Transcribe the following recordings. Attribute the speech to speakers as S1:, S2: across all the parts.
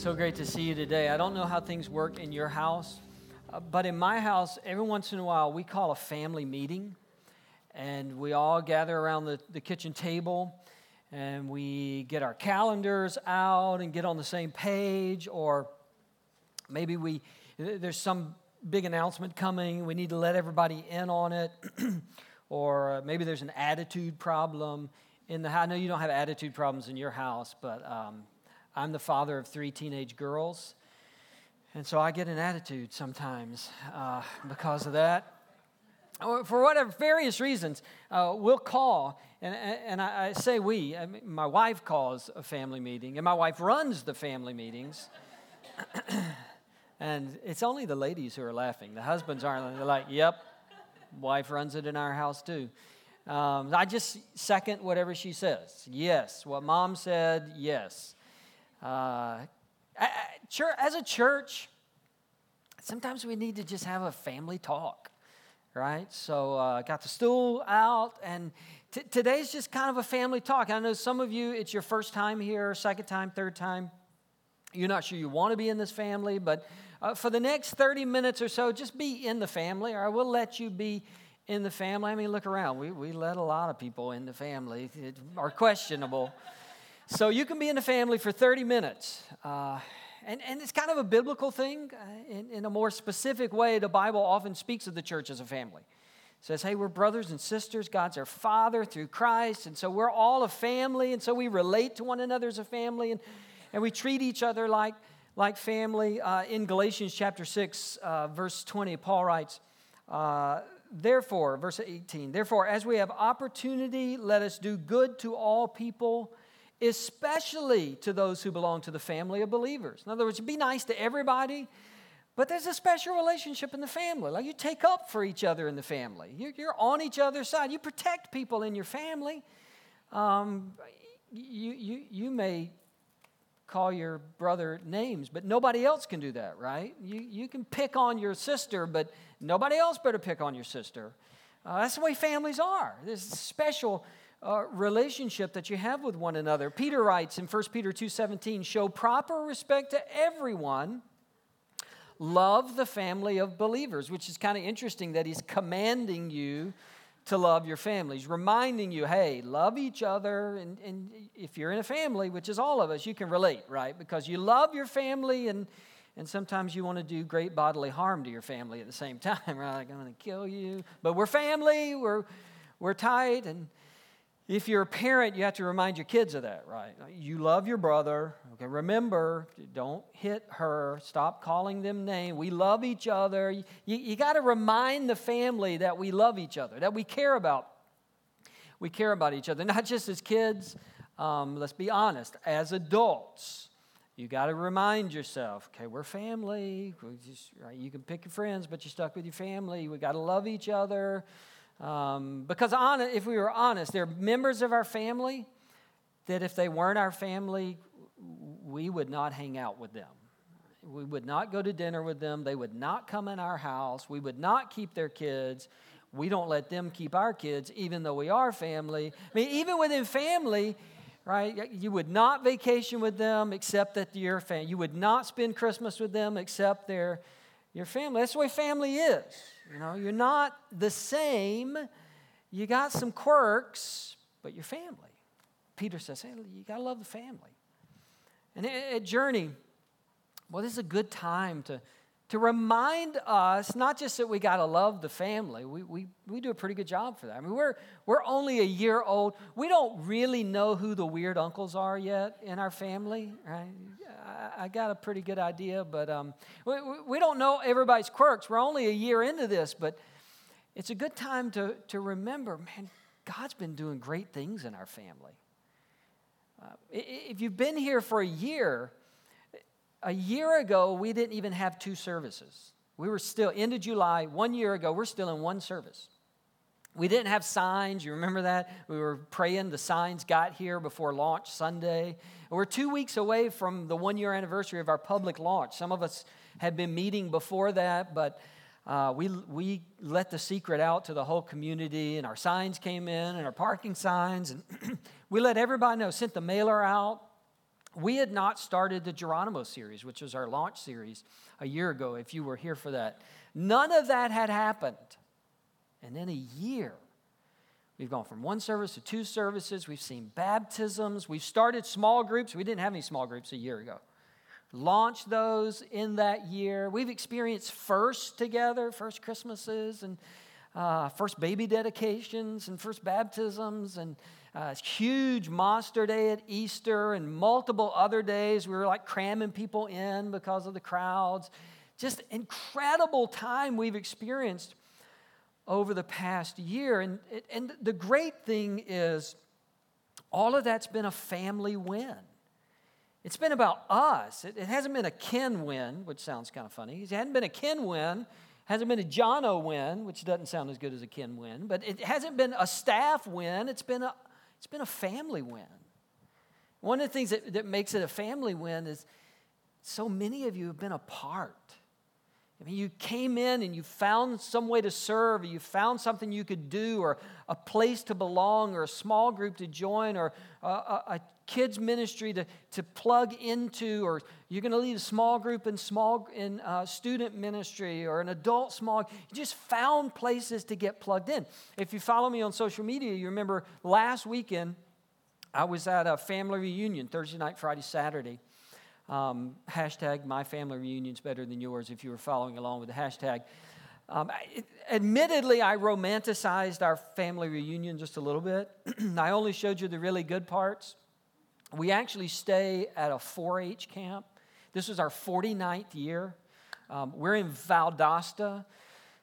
S1: So great to see you today. I don't know how things work in your house, uh, but in my house, every once in a while, we call a family meeting, and we all gather around the, the kitchen table, and we get our calendars out and get on the same page, or maybe we there's some big announcement coming, we need to let everybody in on it, or maybe there's an attitude problem in the house. I know you don't have attitude problems in your house, but um, I'm the father of three teenage girls. And so I get an attitude sometimes uh, because of that. For whatever various reasons, uh, we'll call, and, and I, I say we. I mean, my wife calls a family meeting, and my wife runs the family meetings. and it's only the ladies who are laughing. The husbands aren't. They're like, "Yep, wife runs it in our house too." Um, I just second whatever she says. Yes. What mom said, yes. Uh, as a church, sometimes we need to just have a family talk, right? So uh, got the stool out, and t- today's just kind of a family talk. I know some of you, it's your first time here, second time, third time. You're not sure you want to be in this family, but uh, for the next 30 minutes or so, just be in the family, or I will let you be in the family. I mean, look around. We, we let a lot of people in the family that are questionable. So you can be in the family for 30 minutes. Uh, and, and it's kind of a biblical thing. Uh, in, in a more specific way, the Bible often speaks of the church as a family. It says, hey, we're brothers and sisters. God's our Father through Christ. And so we're all a family. And so we relate to one another as a family. And, and we treat each other like, like family. Uh, in Galatians chapter 6, uh, verse 20, Paul writes, uh, Therefore, verse 18, therefore, as we have opportunity, let us do good to all people, especially to those who belong to the family of believers. In other words, be nice to everybody, but there's a special relationship in the family. Like you take up for each other in the family, you're, on each other's side, you protect people in your family. Um, you, you, you may call your brother names, but nobody else can do that, right? You, you can pick on your sister, but nobody else better pick on your sister. Uh, that's the way families are. There's special uh, relationship that you have with one another. Peter writes in 1 Peter 2.17, show proper respect to everyone, love the family of believers, which is kind of interesting that he's commanding you to love your families, reminding you, hey, love each other. And, and if you're in a family, which is all of us, you can relate, right? Because you love your family and and sometimes you want to do great bodily harm to your family at the same time, right? Like, I'm going to kill you. But we're family, we're, we're tight. And if you're a parent, you have to remind your kids of that, right? You love your brother. Okay, remember, don't hit her. Stop calling them names. We love each other. You, you got to remind the family that we love each other, that we care about. We care about each other, not just as kids. Um, let's be honest, as adults, you got to remind yourself, okay, we're family. We just, right, you can pick your friends, but you're stuck with your family. We got to love each other. Um, because on, if we were honest, there are members of our family that if they weren't our family, we would not hang out with them. We would not go to dinner with them. They would not come in our house. We would not keep their kids. We don't let them keep our kids, even though we are family. I mean, even within family, right? You would not vacation with them except that you're family. You would not spend Christmas with them except they're your family. That's the way family is. You know, you're not the same. You got some quirks, but you're family. Peter says, hey, you got to love the family. And at Journey, well, this is a good time to, to remind us not just that we got to love the family, we, we, we do a pretty good job for that. I mean, we're, we're only a year old. We don't really know who the weird uncles are yet in our family, right? I, got a pretty good idea, but um, we, we don't know everybody's quirks. We're only a year into this, but it's a good time to, to remember man, God's been doing great things in our family. Uh, if you've been here for a year, a year ago, we didn't even have two services. We were still, end of July, one year ago, we're still in one service. We didn't have signs. You remember that? We were praying. The signs got here before launch Sunday. We're two weeks away from the one year anniversary of our public launch. Some of us had been meeting before that, but uh, we, we let the secret out to the whole community, and our signs came in, and our parking signs, and we let everybody know, sent the mailer out. We had not started the Geronimo series, which was our launch series a year ago, if you were here for that. None of that had happened. And in a year, we've gone from one service to two services. We've seen baptisms. We've started small groups. We didn't have any small groups a year ago. Launched those in that year. We've experienced first together, first Christmases, and uh, first baby dedications, and first baptisms, and uh, huge monster day at Easter and multiple other days. We were like cramming people in because of the crowds. Just incredible time we've experienced over the past year. And, and the great thing is, all of that's been a family win. It's been about us. It, it hasn't been a Ken win, which sounds kind of funny. It hasn't been a Ken win hasn't been a Jono win, which doesn't sound as good as a Ken win, but it hasn't been a staff win. It's been a, it's been a family win. One of the things that, that makes it a family win is so many of you have been a part. I mean, you came in and you found some way to serve, or you found something you could do, or a place to belong, or a small group to join, or a, a, a kids ministry to, to plug into, or you're going to lead a small group in small in uh, student ministry, or an adult small. You just found places to get plugged in. If you follow me on social media, you remember last weekend I was at a family reunion Thursday night, Friday, Saturday. Um, hashtag my family reunion's better than yours if you were following along with the hashtag. Um, it, admittedly, I romanticized our family reunion just a little bit. I only showed you the really good parts. We actually stay at a 4 H camp. This was our 49th year. Um, we're in Valdosta,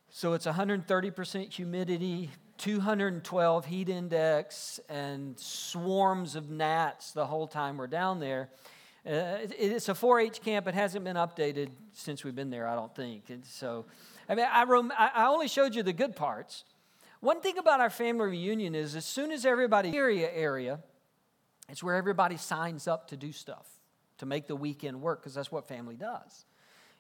S1: so it's 130% humidity, 212 heat index, and swarms of gnats the whole time we're down there. Uh, it's a 4-H camp. It hasn't been updated since we've been there, I don't think. And so, I mean, I, rom- I only showed you the good parts. One thing about our family reunion is as soon as everybody area area, it's where everybody signs up to do stuff to make the weekend work because that's what family does.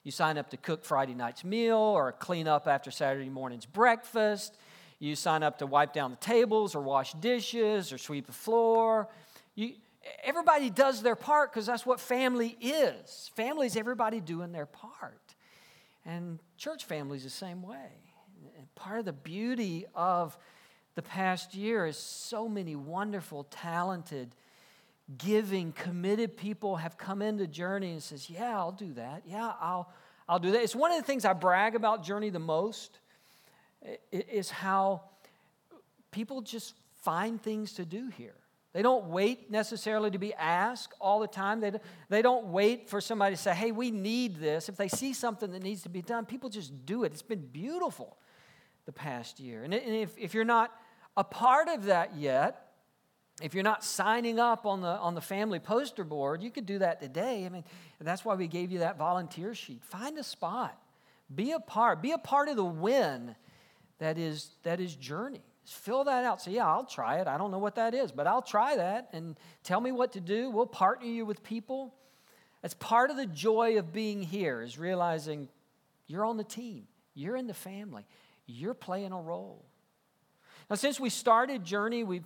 S1: You sign up to cook Friday night's meal or clean up after Saturday morning's breakfast. You sign up to wipe down the tables or wash dishes or sweep the floor. You, everybody does their part because that's what family is. Family is everybody doing their part. And church family is the same way. Part of the beauty of the past year is so many wonderful, talented, giving, committed people have come into Journey and says, "Yeah, I'll do that. Yeah, I'll I'll do that." It's one of the things I brag about Journey the most is how people just find things to do here. They don't wait necessarily to be asked all the time. They, they don't wait for somebody to say, hey, we need this. If they see something that needs to be done, people just do it. It's been beautiful the past year. And if, if you're not a part of that yet, if you're not signing up on the, on the family poster board, you could do that today. I mean, that's why we gave you that volunteer sheet. Find a spot, be a part, be a part of the win that is, that is Journey. Fill that out. So, yeah, I'll try it. I don't know what that is, but I'll try that and tell me what to do. We'll partner you with people. It's part of the joy of being here is realizing you're on the team, you're in the family, you're playing a role. Now, since we started Journey, we've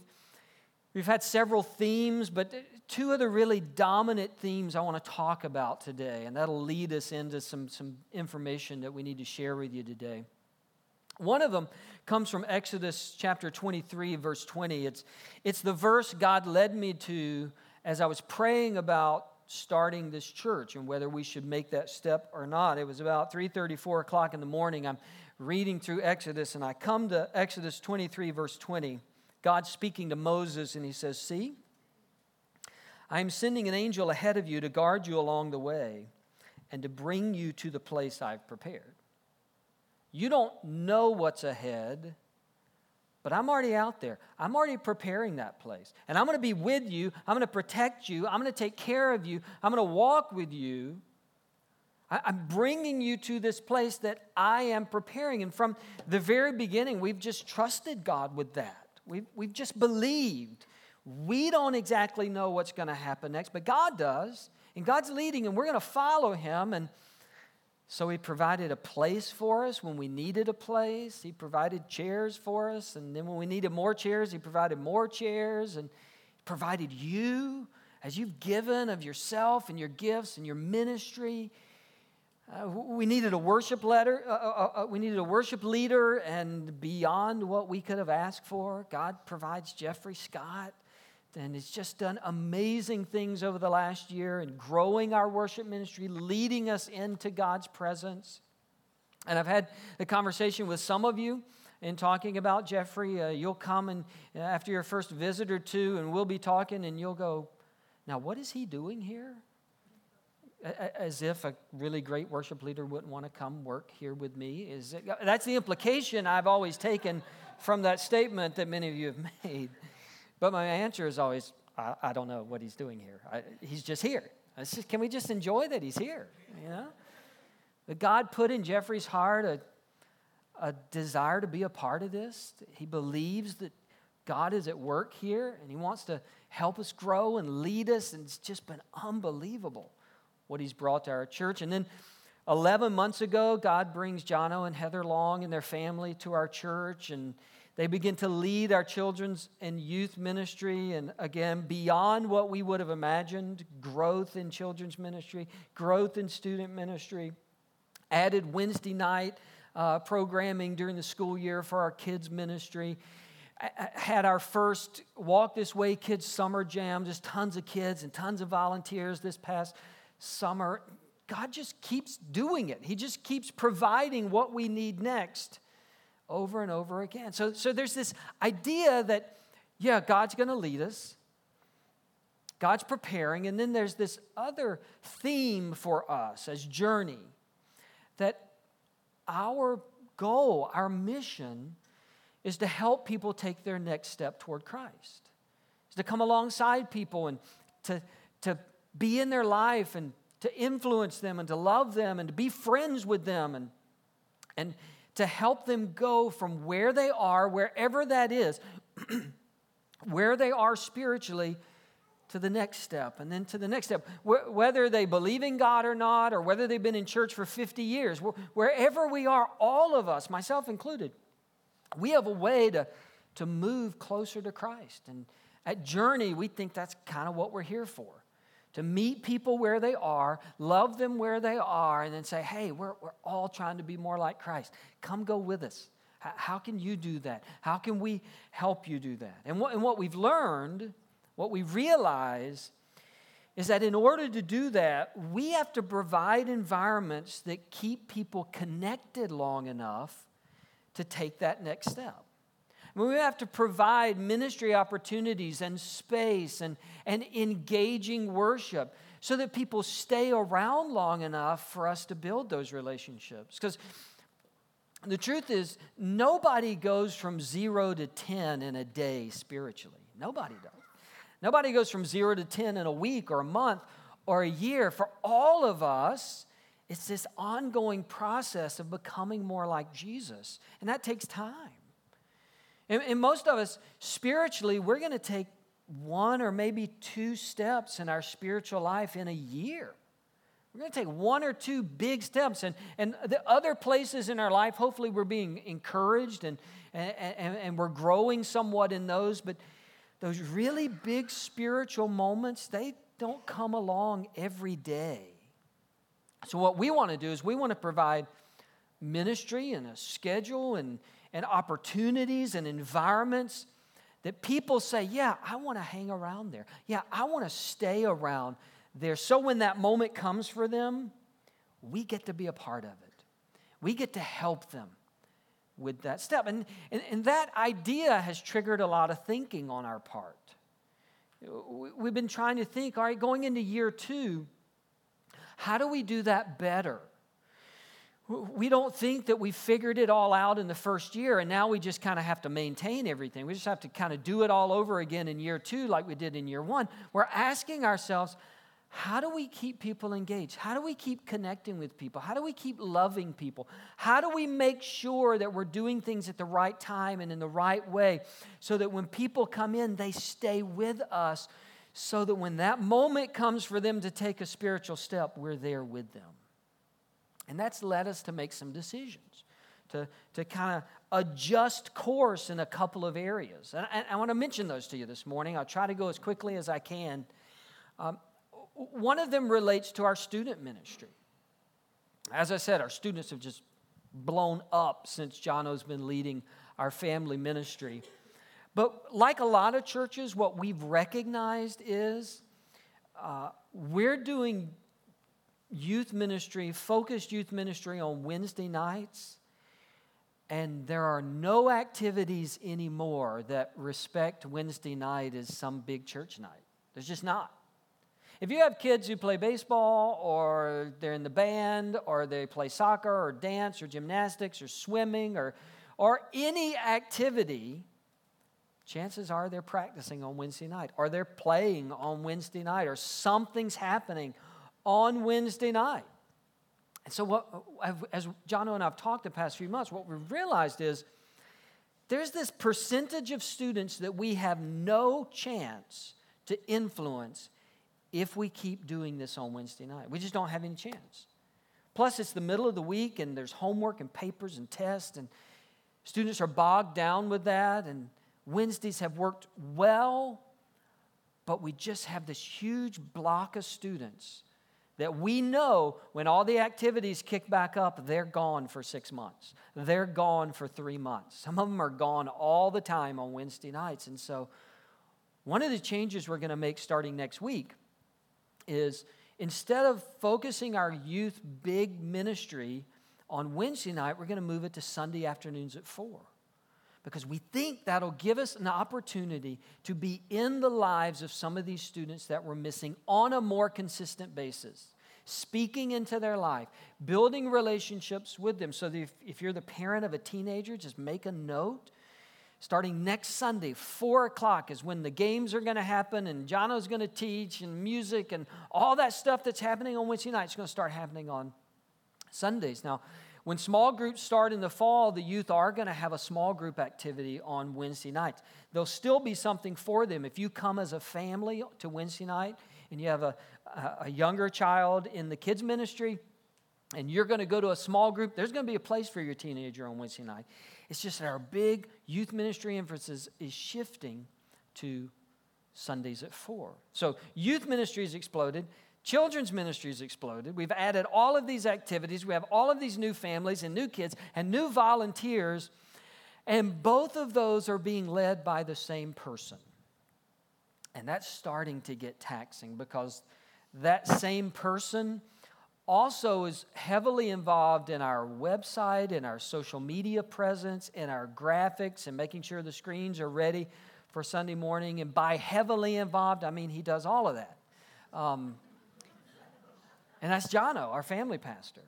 S1: We've had several themes, but two of the really dominant themes I want to talk about today, and that'll lead us into some, some information that we need to share with you today. One of them comes from Exodus chapter 23, verse 20. It's, it's the verse God led me to as I was praying about starting this church and whether we should make that step or not. It was about 3:30, 4 o'clock in the morning. I'm reading through Exodus, and I come to Exodus 23, verse 20. God speaking to Moses, and he says, See, I am sending an angel ahead of you to guard you along the way and to bring you to the place I've prepared. You don't know what's ahead, but I'm already out there. I'm already preparing that place. And I'm going to be with you. I'm going to protect you. I'm going to take care of you. I'm going to walk with you. I'm bringing you to this place that I am preparing. And from the very beginning, we've just trusted God with that. We've, we've just believed. We don't exactly know what's going to happen next, but God does. And God's leading, and we're going to follow Him. And so he provided a place for us when we needed a place. He provided chairs for us. And then when we needed more chairs, he provided more chairs and provided you as you've given of yourself and your gifts and your ministry. Uh, we needed a worship letter. Uh, uh, uh, we needed a worship leader, and beyond what we could have asked for, God provides Jeffrey Scott, and He's just done amazing things over the last year and growing our worship ministry, leading us into God's presence. And I've had the conversation with some of you in talking about Jeffrey. Uh, you'll come and uh, after your first visit or two, and we'll be talking, and you'll go, "Now, what is he doing here?" As if a really great worship leader wouldn't want to come work here with me. Is it, that's the implication I've always taken from that statement that many of you have made. But my answer is always, I, I don't know what he's doing here. I, he's just here. Can we just enjoy that he's here? You know. That God put in Jeffrey's heart a, a desire to be a part of this. He believes that God is at work here and He wants to help us grow and lead us. And it's just been unbelievable what He's brought to our church. And then 11 months ago, God brings Jono and Heather Long and their family to our church. And they begin to lead our children's and youth ministry. And again, beyond what we would have imagined growth in children's ministry, growth in student ministry added Wednesday night uh, programming during the school year for our kids' ministry. Had our first Walk This Way Kids Summer Jam, just tons of kids and tons of volunteers this past summer. God just keeps doing it. He just keeps providing what we need next over and over again. So, so there's this idea that, yeah, God's going to lead us. God's preparing. And then there's this other theme for us as journey that our goal, our mission, is to help people take their next step toward Christ. Is to come alongside people and to, to be in their life and to influence them and to love them and to be friends with them and, and to help them go from where they are, wherever that is, where they are spiritually, to the next step and then to the next step. Whether they believe in God or not, or whether they've been in church for 50 years, wherever we are, all of us, myself included, we have a way to, to move closer to Christ. And at Journey, we think that's kind of what we're here for to meet people where they are, love them where they are, and then say, hey, we're, we're all trying to be more like Christ. Come go with us. How can you do that? How can we help you do that? And what, and what we've learned what we realize is that in order to do that, we have to provide environments that keep people connected long enough to take that next step. We have to provide ministry opportunities and space and, and engaging worship so that people stay around long enough for us to build those relationships. Because the truth is, nobody goes from zero to 10 in a day spiritually. Nobody does. Nobody goes from zero to 10 in a week or a month or a year. For all of us, it's this ongoing process of becoming more like Jesus, and that takes time. And, and most of us, spiritually, we're going to take one or maybe two steps in our spiritual life in a year. We're going to take one or two big steps. And, and the other places in our life, hopefully, we're being encouraged and, and, and, and we're growing somewhat in those. But those really big spiritual moments, they don't come along every day. So, what we want to do is we want to provide ministry and a schedule and, and opportunities and environments that people say, Yeah, I want to hang around there. Yeah, I want to stay around there. So, when that moment comes for them, we get to be a part of it, we get to help them with that step. And, and, and that idea has triggered a lot of thinking on our part. We've been trying to think, all right, going into year two, how do we do that better? We don't think that we figured it all out in the first year and now we just kind of have to maintain everything. We just have to kind of do it all over again in year two like we did in year one. We're asking ourselves, how do we keep people engaged? How do we keep connecting with people? How do we keep loving people? How do we make sure that we're doing things at the right time and in the right way so that when people come in, they stay with us so that when that moment comes for them to take a spiritual step, we're there with them? And that's led us to make some decisions, to, to kind of adjust course in a couple of areas. And I, I want to mention those to you this morning. I'll try to go as quickly as I can Um, one of them relates to our student ministry. As I said, our students have just blown up since Jono's been leading our family ministry. But like a lot of churches, what we've recognized is uh, we're doing youth ministry, focused youth ministry on Wednesday nights, and there are no activities anymore that respect Wednesday night as some big church night. There's just not. If you have kids who play baseball or they're in the band or they play soccer or dance or gymnastics or swimming or, or any activity, chances are they're practicing on Wednesday night or they're playing on Wednesday night or something's happening on Wednesday night. And so, what, as John and I have talked the past few months, what we've realized is there's this percentage of students that we have no chance to influence if we keep doing this on Wednesday night. We just don't have any chance. Plus, it's the middle of the week and there's homework and papers and tests, and students are bogged down with that. And Wednesdays have worked well, but we just have this huge block of students that we know when all the activities kick back up, they're gone for six months. They're gone for three months. Some of them are gone all the time on Wednesday nights. And so, one of the changes we're going to make starting next week is instead of focusing our youth big ministry on Wednesday night, we're going to move it to Sunday afternoons at 4. Because we think that'll give us an opportunity to be in the lives of some of these students that we're missing on a more consistent basis, speaking into their life, building relationships with them. So if, if you're the parent of a teenager, just make a note starting next Sunday, 4 o'clock is when the games are going to happen, and Jono's going to teach, and music, and all that stuff that's happening on Wednesday night is going to start happening on Sundays. Now, when small groups start in the fall, the youth are going to have a small group activity on Wednesday nights. There'll still be something for them. If you come as a family to Wednesday night and you have a, a younger child in the kids' ministry, and you're going to go to a small group, there's going to be a place for your teenager on Wednesday night. It's just that our big youth ministry emphasis is shifting to Sundays at 4. So, youth ministry has exploded. Children's ministry has exploded. We've added all of these activities. We have all of these new families and new kids and new volunteers. And both of those are being led by the same person. And that's starting to get taxing because that same person also is heavily involved in our website, in our social media presence, in our graphics, and making sure the screens are ready for Sunday morning. And by heavily involved, I mean he does all of that. Um, and that's Jono, our family pastor.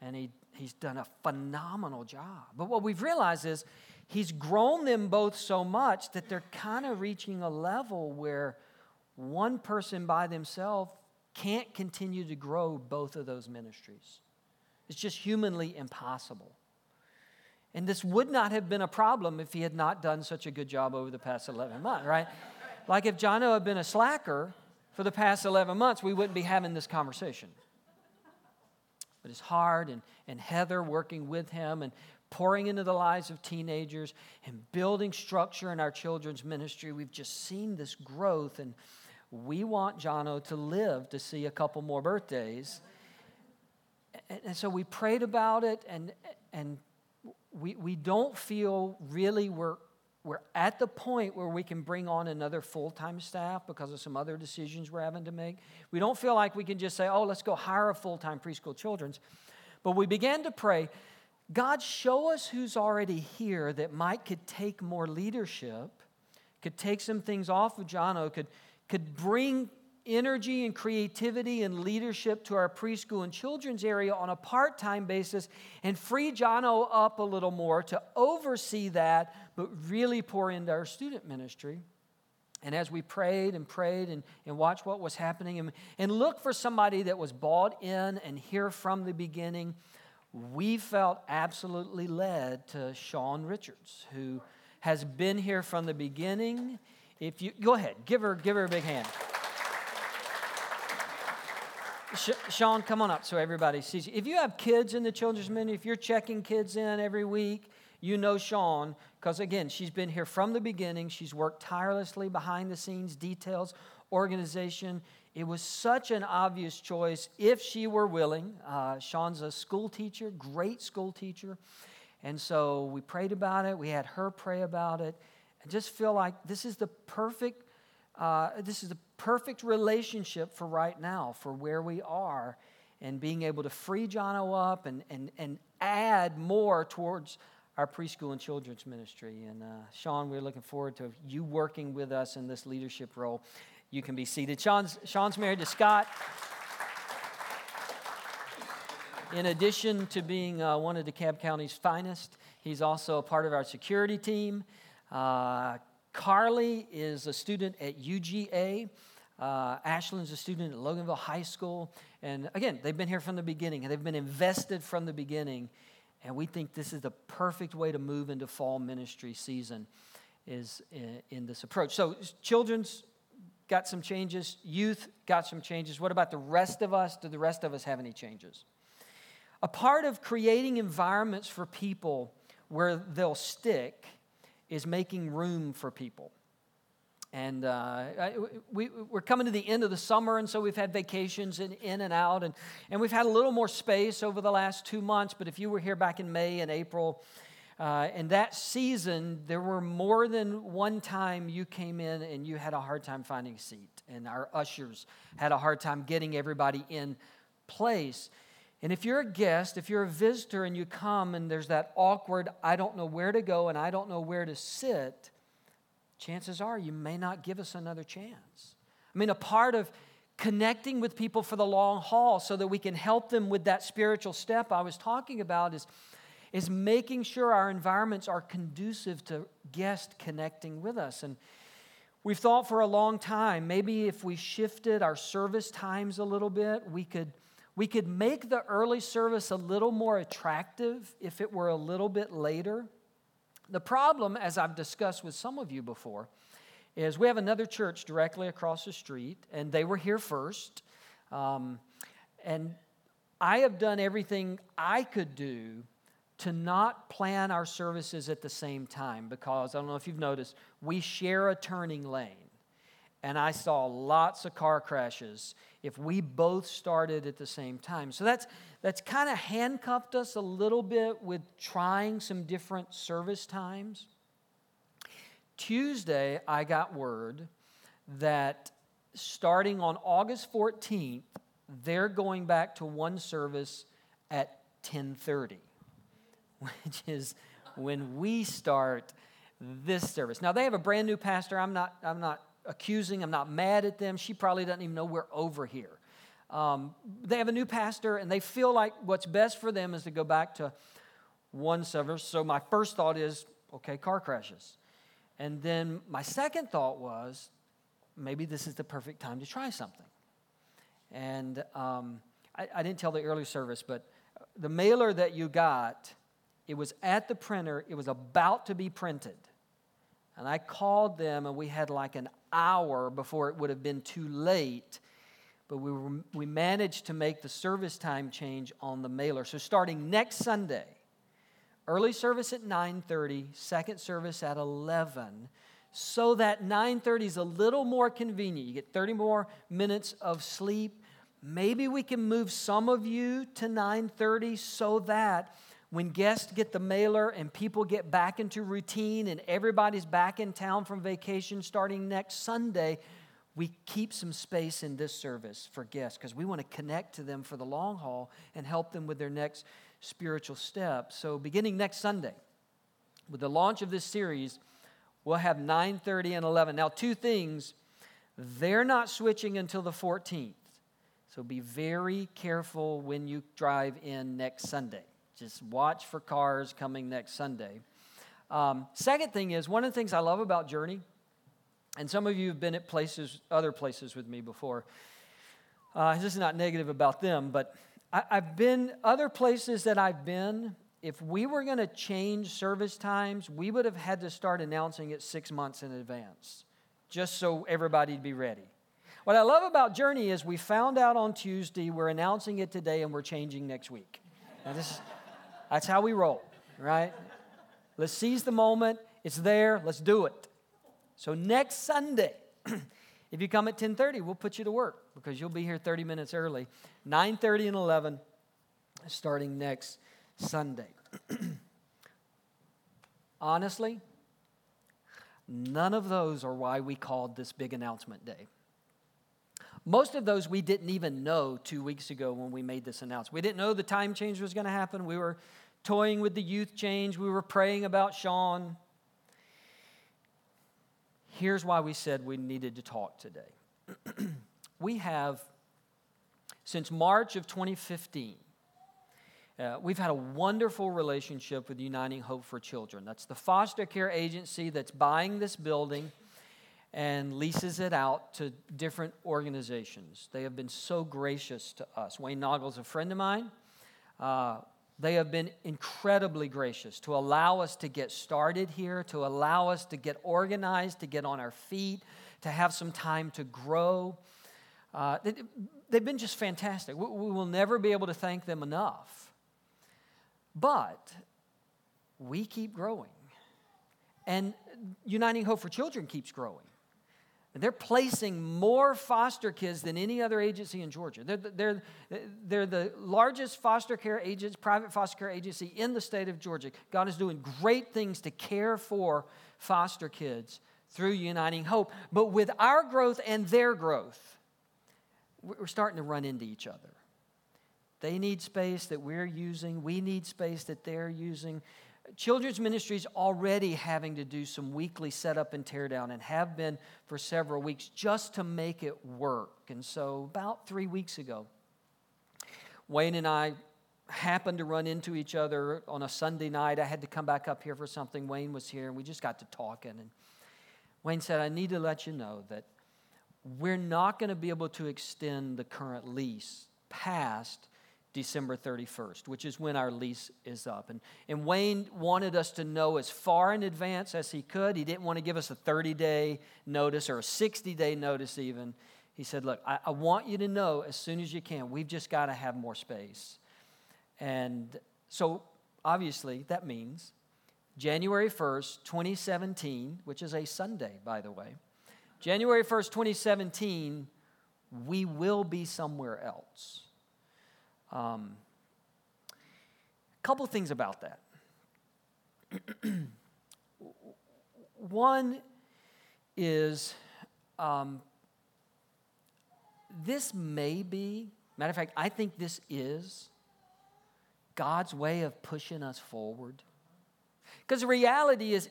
S1: And he, he's done a phenomenal job. But what we've realized is he's grown them both so much that they're kind of reaching a level where one person by themselves can't continue to grow both of those ministries. It's just humanly impossible. And this would not have been a problem if he had not done such a good job over the past 11 months, right? like if Jono had been a slacker for the past 11 months, we wouldn't be having this conversation. But it's hard, and, and Heather working with him and pouring into the lives of teenagers and building structure in our children's ministry, we've just seen this growth. And we want Jono to live to see a couple more birthdays. And, and so we prayed about it, and, and we, we don't feel really we're, we're at the point where we can bring on another full time staff because of some other decisions we're having to make. We don't feel like we can just say, oh, let's go hire a full time preschool children's. But we began to pray God, show us who's already here that Mike could take more leadership, could take some things off of Jono, could could bring energy and creativity and leadership to our preschool and children's area on a part time basis and free Jono up a little more to oversee that, but really pour into our student ministry. And as we prayed and prayed and, and watched what was happening and, and look for somebody that was bought in and here from the beginning, we felt absolutely led to Sean Richards, who has been here from the beginning. If you go ahead, give her give her a big hand. Sean, come on up so everybody sees you. If you have kids in the children's ministry, if you're checking kids in every week, you know Sean because again, she's been here from the beginning. She's worked tirelessly behind the scenes, details, organization. It was such an obvious choice if she were willing. Uh, Sean's a school teacher, great school teacher. And so we prayed about it. We had her pray about it. I just feel like this is the perfect, uh, this is the perfect relationship for right now, for where we are, and being able to free Jono up and, and, and add more towards our preschool and children's ministry. And uh, Sean, we're looking forward to you working with us in this leadership role. You can be seated. Sean's, Sean's married to Scott. In addition to being uh, one of DeKalb County's finest, he's also a part of our security team. Uh, Carly is a student at UGA. Uh, Ashlyn's a student at Loganville High School. And again, they've been here from the beginning, and they've been invested from the beginning and we think this is the perfect way to move into fall ministry season is in, in this approach. So children's got some changes, youth got some changes. What about the rest of us? Do the rest of us have any changes? A part of creating environments for people where they'll stick is making room for people. And uh, we, we're coming to the end of the summer, and so we've had vacations in, in and out, and, and we've had a little more space over the last two months. But if you were here back in May and April, uh, and that season, there were more than one time you came in and you had a hard time finding a seat, and our ushers had a hard time getting everybody in place. And if you're a guest, if you're a visitor and you come and there's that awkward, I don't know where to go and I don't know where to sit, chances are you may not give us another chance. I mean, a part of connecting with people for the long haul so that we can help them with that spiritual step I was talking about is, is making sure our environments are conducive to guests connecting with us. And we've thought for a long time maybe if we shifted our service times a little bit, we could. We could make the early service a little more attractive if it were a little bit later. The problem, as I've discussed with some of you before, is we have another church directly across the street, and they were here first. Um, and I have done everything I could do to not plan our services at the same time because I don't know if you've noticed, we share a turning lane. And I saw lots of car crashes if we both started at the same time. So that's, that's kind of handcuffed us a little bit with trying some different service times. Tuesday, I got word that starting on August 14th, they're going back to one service at 10:30, which is when we start this service. Now they have a brand new pastor. I'm not I'm not accusing, I'm not mad at them. She probably doesn't even know we're over here. Um, they have a new pastor, and they feel like what's best for them is to go back to one service. So my first thought is, okay, car crashes. And then my second thought was, maybe this is the perfect time to try something. And um, I, I didn't tell the early service, but the mailer that you got, it was at the printer, it was about to be printed. And I called them, and we had like an hour before it would have been too late. But we, were, we managed to make the service time change on the mailer. So starting next Sunday, early service at 9.30, second service at 11, so that 9.30 is a little more convenient. You get 30 more minutes of sleep. Maybe we can move some of you to 9.30 so that when guests get the mailer and people get back into routine and everybody's back in town from vacation starting next Sunday, we keep some space in this service for guests because we want to connect to them for the long haul and help them with their next spiritual step. So beginning next Sunday, with the launch of this series, we'll have 9:30 and 11. Now, two things, they're not switching until the 14th. So be very careful when you drive in next Sunday. Just watch for cars coming next Sunday. Um, second thing is, one of the things I love about Journey, and some of you have been at places, other places with me before. Uh, this is not negative about them, but I, I've been other places that I've been. If we were going to change service times, we would have had to start announcing it six months in advance, just so everybody'd be ready. What I love about Journey is we found out on Tuesday, we're announcing it today, and we're changing next week. Now, this, that's how we roll, right? Let's seize the moment. It's there. Let's do it. So next Sunday, if you come at 10:30, we'll put you to work because you'll be here 30 minutes early. 9:30 and 11 starting next Sunday. Honestly, none of those are why we called this big announcement day. Most of those we didn't even know two weeks ago when we made this announcement. We didn't know the time change was going to happen. We were toying with the youth change. We were praying about Sean. Here's why we said we needed to talk today. we have, since March of 2015, uh, we've had a wonderful relationship with Uniting Hope for Children. That's the foster care agency that's buying this building and leases it out to different organizations. They have been so gracious to us. Wayne Noggle's a friend of mine. Uh, they have been incredibly gracious to allow us to get started here, to allow us to get organized, to get on our feet, to have some time to grow. Uh, they, have been just fantastic. We, we will never be able to thank them enough. But we keep growing. And Uniting Hope for Children keeps growing. They're placing more foster kids than any other agency in Georgia. They're, they're, they're the largest foster care agents, private foster care agency in the state of Georgia. God is doing great things to care for foster kids through Uniting Hope. But with our growth and their growth, we're starting to run into each other. They need space that we're using, we need space that they're using children's ministry is already having to do some weekly setup and teardown and have been for several weeks just to make it work. And so, about three weeks ago, Wayne and I happened to run into each other on a Sunday night. I had to come back up here for something. Wayne was here, and we just got to talking. And Wayne said, I need to let you know that we're not going to be able to extend the current lease past December 31st, which is when our lease is up. And, and Wayne wanted us to know as far in advance as he could. He didn't want to give us a 30 day notice or a 60 day notice, even. He said, Look, I, I want you to know as soon as you can, we've just got to have more space. And so, obviously, that means January 1st, 2017, which is a Sunday, by the way, January 1st, 2017, we will be somewhere else. Um, a couple things about that. One is um, this may be, matter of fact, I think this is God's way of pushing us forward. Because the reality is,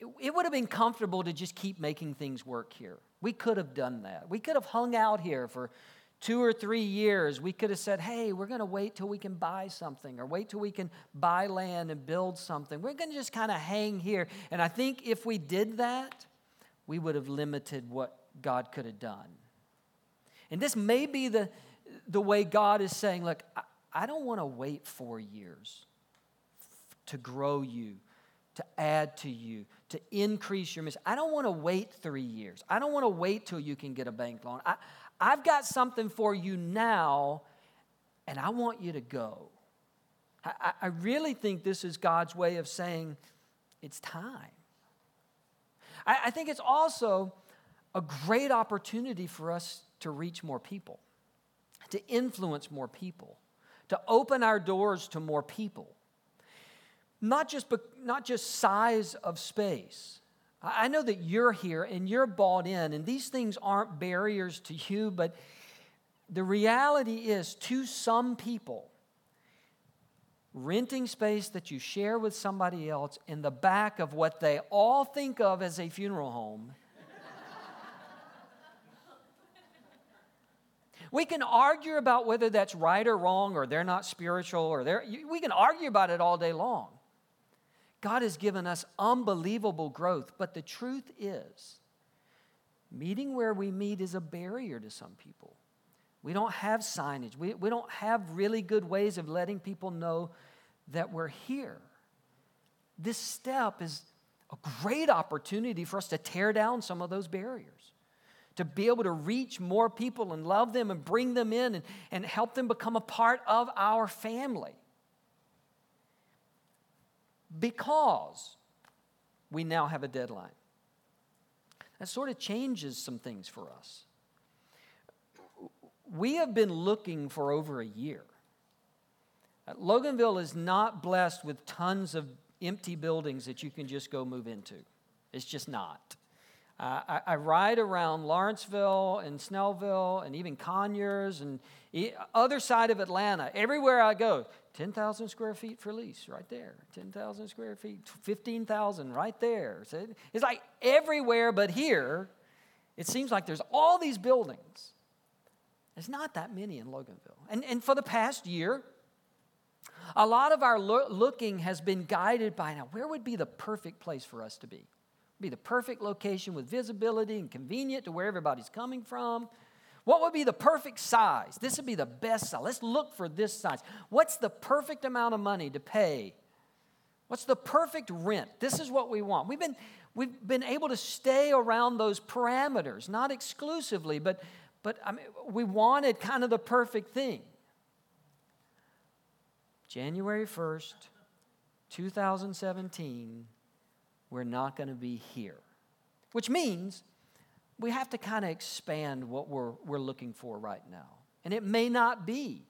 S1: it, it would have been comfortable to just keep making things work here. We could have done that. We could have hung out here for two or three years, we could have said, hey, we're going to wait till we can buy something or wait till we can buy land and build something. We're going to just kind of hang here. And I think if we did that, we would have limited what God could have done. And this may be the, the way God is saying, look, I, I don't want to wait four years to grow you, to add to you, to increase your mission. I don't want to wait three years. I don't want to wait till you can get a bank loan. I, I've got something for you now, and I want you to go. I, I really think this is God's way of saying it's time. I, I think it's also a great opportunity for us to reach more people, to influence more people, to open our doors to more people. Not just, not just size of space, I know that you're here and you're bought in, and these things aren't barriers to you, but the reality is to some people, renting space that you share with somebody else in the back of what they all think of as a funeral home. we can argue about whether that's right or wrong, or they're not spiritual, or they're, we can argue about it all day long. God has given us unbelievable growth, but the truth is, meeting where we meet is a barrier to some people. We don't have signage, we, we don't have really good ways of letting people know that we're here. This step is a great opportunity for us to tear down some of those barriers, to be able to reach more people and love them and bring them in and, and help them become a part of our family because we now have a deadline. That sort of changes some things for us. We have been looking for over a year. Uh, Loganville is not blessed with tons of empty buildings that you can just go move into. It's just not. Uh, I, I, ride around Lawrenceville and Snellville and even Conyers and other side of Atlanta. Everywhere I go, 10,000 square feet for lease right there. 10,000 square feet, 15,000 right there. So it's like everywhere but here, it seems like there's all these buildings. There's not that many in Loganville. And, and for the past year, a lot of our lo- looking has been guided by now, where would be the perfect place for us to be? Be the perfect location with visibility and convenient to where everybody's coming from. What would be the perfect size? This would be the best size. Let's look for this size. What's the perfect amount of money to pay? What's the perfect rent? This is what we want. We've been, we've been able to stay around those parameters, not exclusively, but, but I mean, we wanted kind of the perfect thing. January 1st, 2017, we're not going to be here. Which means we have to kind of expand what we're, we're looking for right now. And it may not be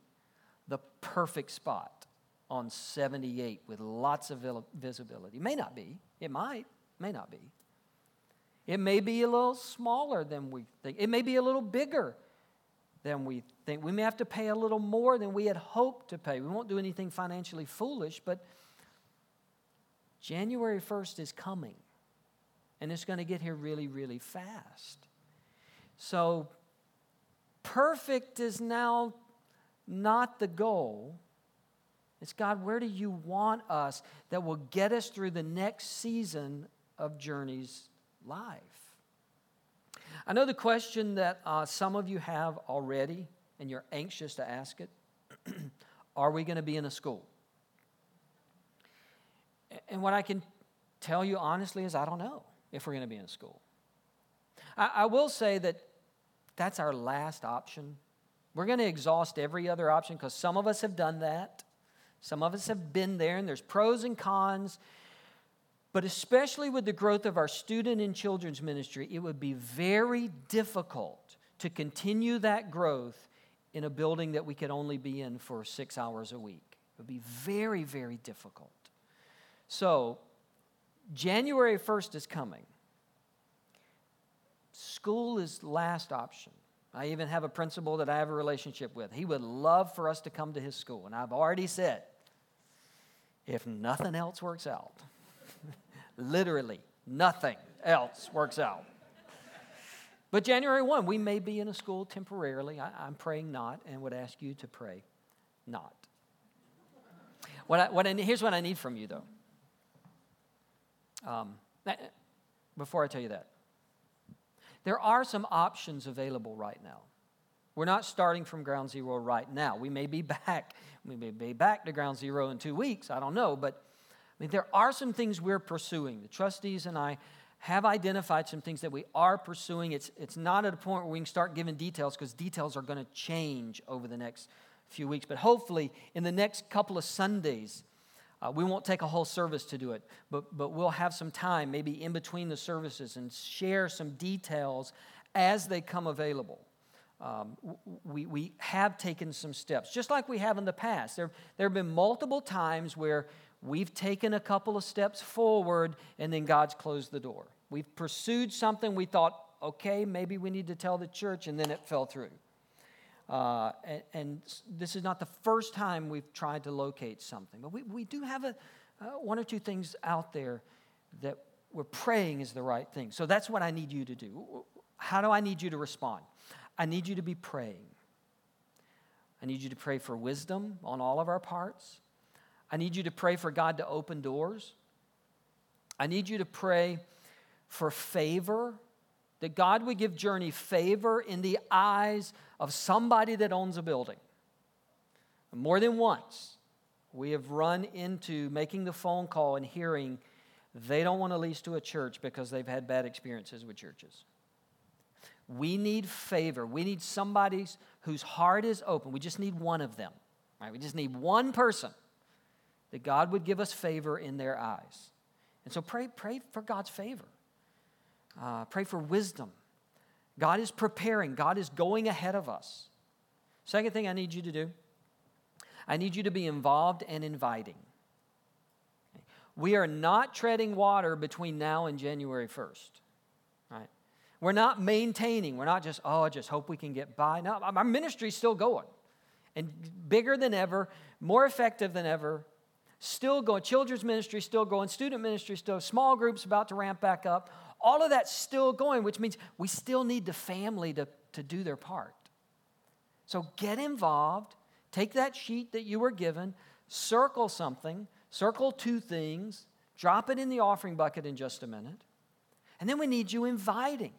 S1: the perfect spot on 78 with lots of visibility. It may not be. It might, may not be. It may be a little smaller than we think. It may be a little bigger than we think. We may have to pay a little more than we had hoped to pay. We won't do anything financially foolish, but January 1st is coming. And it's going to get here really, really fast. So, perfect is now not the goal. It's God, where do you want us that will get us through the next season of Journey's life? I know the question that uh, some of you have already, and you're anxious to ask it Are we going to be in a school? And what I can tell you honestly is I don't know if we're going to be in school. I, I will say that that's our last option. We're going to exhaust every other option because some of us have done that. Some of us have been there, and there's pros and cons. But especially with the growth of our student and children's ministry, it would be very difficult to continue that growth in a building that we could only be in for six hours a week. It would be very, very difficult. So, January 1st is coming. School is last option. I even have a principal that I have a relationship with. He would love for us to come to his school. And I've already said, if nothing else works out, Literally, nothing else works out. But January 1, we may be in a school temporarily. I, am praying not and would ask you to pray not. What I, what I, here's what I need from you, though. Um, before I tell you that, there are some options available right now. We're not starting from ground zero right now. We may be back. We may be back to ground zero in two weeks. I don't know. But I mean, there are some things we're pursuing. The trustees and I have identified some things that we are pursuing. It's, it's not at a point where we can start giving details because details are going to change over the next few weeks. But hopefully, in the next couple of Sundays, uh, we won't take a whole service to do it, but, but we'll have some time, maybe in between the services, and share some details as they come available. Um, we, we have taken some steps, just like we have in the past. There, there have been multiple times where We've taken a couple of steps forward and then God's closed the door. We've pursued something we thought, okay, maybe we need to tell the church, and then it fell through. Uh, and, and, this is not the first time we've tried to locate something, but we, we do have a, uh, one or two things out there that we're praying is the right thing. So that's what I need you to do. How do I need you to respond? I need you to be praying. I need you to pray for wisdom on all of our parts. I need you to pray for God to open doors. I need you to pray for favor, that God would give Journey favor in the eyes of somebody that owns a building. More than once, we have run into making the phone call and hearing they don't want to lease to a church because they've had bad experiences with churches. We need favor. We need somebody whose heart is open. We just need one of them. Right? We just need one person that God would give us favor in their eyes. And so pray, pray for God's favor. Uh, pray for wisdom. God is preparing, God is going ahead of us. Second thing I need you to do I need you to be involved and inviting. We are not treading water between now and January 1st. Right? We're not maintaining. We're not just, oh, I just hope we can get by. No, our ministry's still going. And bigger than ever, more effective than ever, still going. Children's ministry still going, student ministry still, small groups about to ramp back up. All of that's still going, which means we still need the family to, to do their part. So get involved. Take that sheet that you were given, circle something, circle two things, drop it in the offering bucket in just a minute. And then we need you inviting.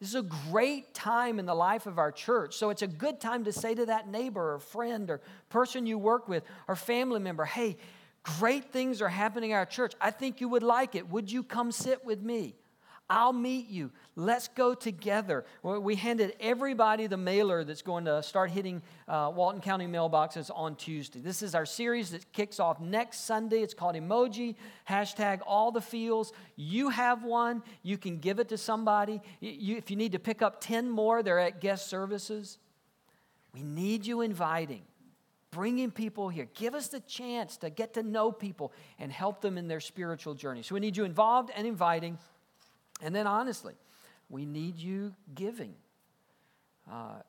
S1: This is a great time in the life of our church. So it's a good time to say to that neighbor or friend or person you work with or family member, hey, great things are happening in our church. I think you would like it. Would you come sit with me? I'll meet you. Let's go together. We handed everybody the mailer that's going to start hitting uh, Walton County mailboxes on Tuesday. This is our series that kicks off next Sunday. It's called Emoji, hashtag all the feels. You have one, you can give it to somebody. You, if you need to pick up 10 more, they're at guest services. We need you inviting bringing people here. Give us the chance to get to know people and help them in their spiritual journey. So we need you involved and inviting. And then, honestly, we need you giving. Uh,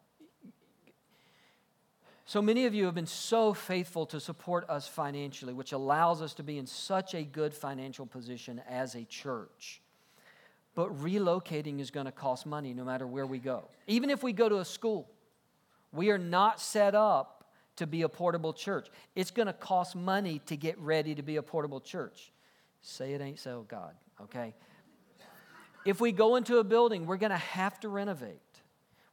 S1: so many of you have been so faithful to support us financially, which allows us to be in such a good financial position as a church. But relocating is going to cost money no matter where we go. Even if we go to a school, we are not set up to be a portable church. It's going to cost money to get ready to be a portable church. Say it ain't so, God, okay? If we go into a building, we're going to have to renovate.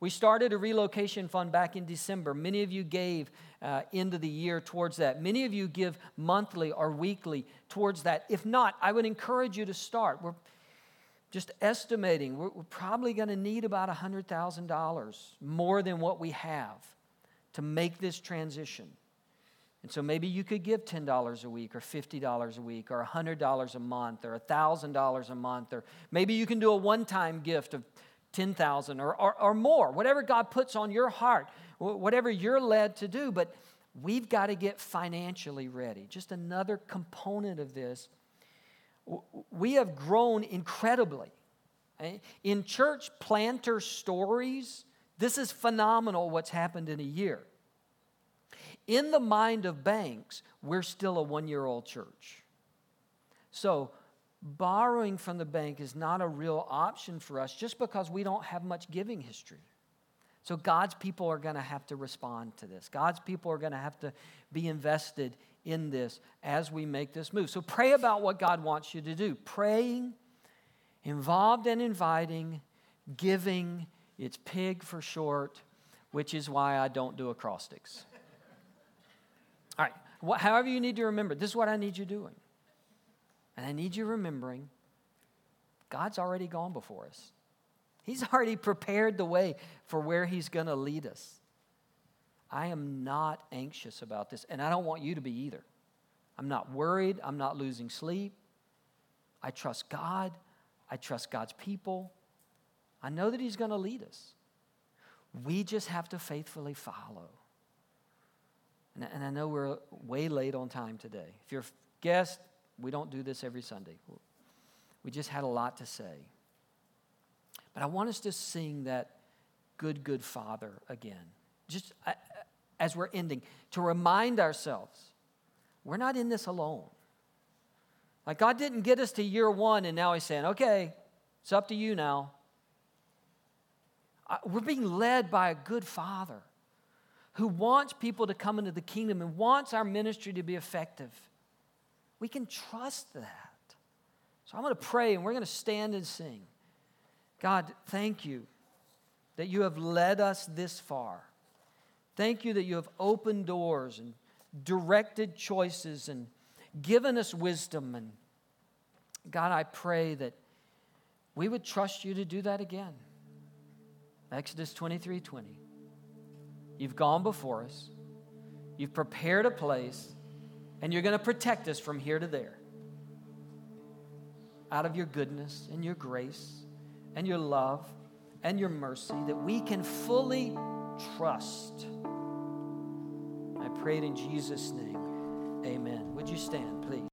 S1: We started a relocation fund back in December. Many of you gave uh, into the year towards that. Many of you give monthly or weekly towards that. If not, I would encourage you to start. We're just estimating, we're, we're probably going to need about $100,000 more than what we have to make this transition. And so maybe you could give $10 a week or $50 a week or $100 a month or $1,000 a month or maybe you can do a one-time gift of 10,000 or, or, or more, whatever God puts on your heart, whatever you're led to do. But we've got to get financially ready. Just another component of this. We have grown incredibly. Eh? In church planter stories, this is phenomenal what's happened in a year. In the mind of banks, we're still a one year old church. So, borrowing from the bank is not a real option for us just because we don't have much giving history. So, God's people are going to have to respond to this. God's people are going to have to be invested in this as we make this move. So, pray about what God wants you to do. Praying, involved and inviting, giving. It's pig for short, which is why I don't do acrostics. However you need to remember, this is what I need you doing. And I need you remembering God's already gone before us. He's already prepared the way for where He's going to lead us. I am not anxious about this, and I don't want you to be either. I'm not worried. I'm not losing sleep. I trust God. I trust God's people. I know that He's going to lead us. We just have to faithfully follow. And, and I know we're way late on time today. If you're a guest, we don't do this every Sunday. We just had a lot to say. But I want us to sing that good, good Father again. Just uh, as we're ending, to remind ourselves we're not in this alone. Like God didn't get us to year one and now He's saying, okay, it's up to you now. Uh, we're being led by a good Father who wants people to come into the kingdom and wants our ministry to be effective. We can trust that. So I'm going to pray and we're going to stand and sing. God, thank you that you have led us this far. Thank you that you have opened doors and directed choices and given us wisdom. And God, I pray that we would trust you to do that again. Exodus 23 20. You've gone before us, you've prepared a place, and you're going to protect us from here to there. out of your goodness and your grace and your love and your mercy that we can fully trust. I pray it in Jesus' name. Amen. Would you stand, please?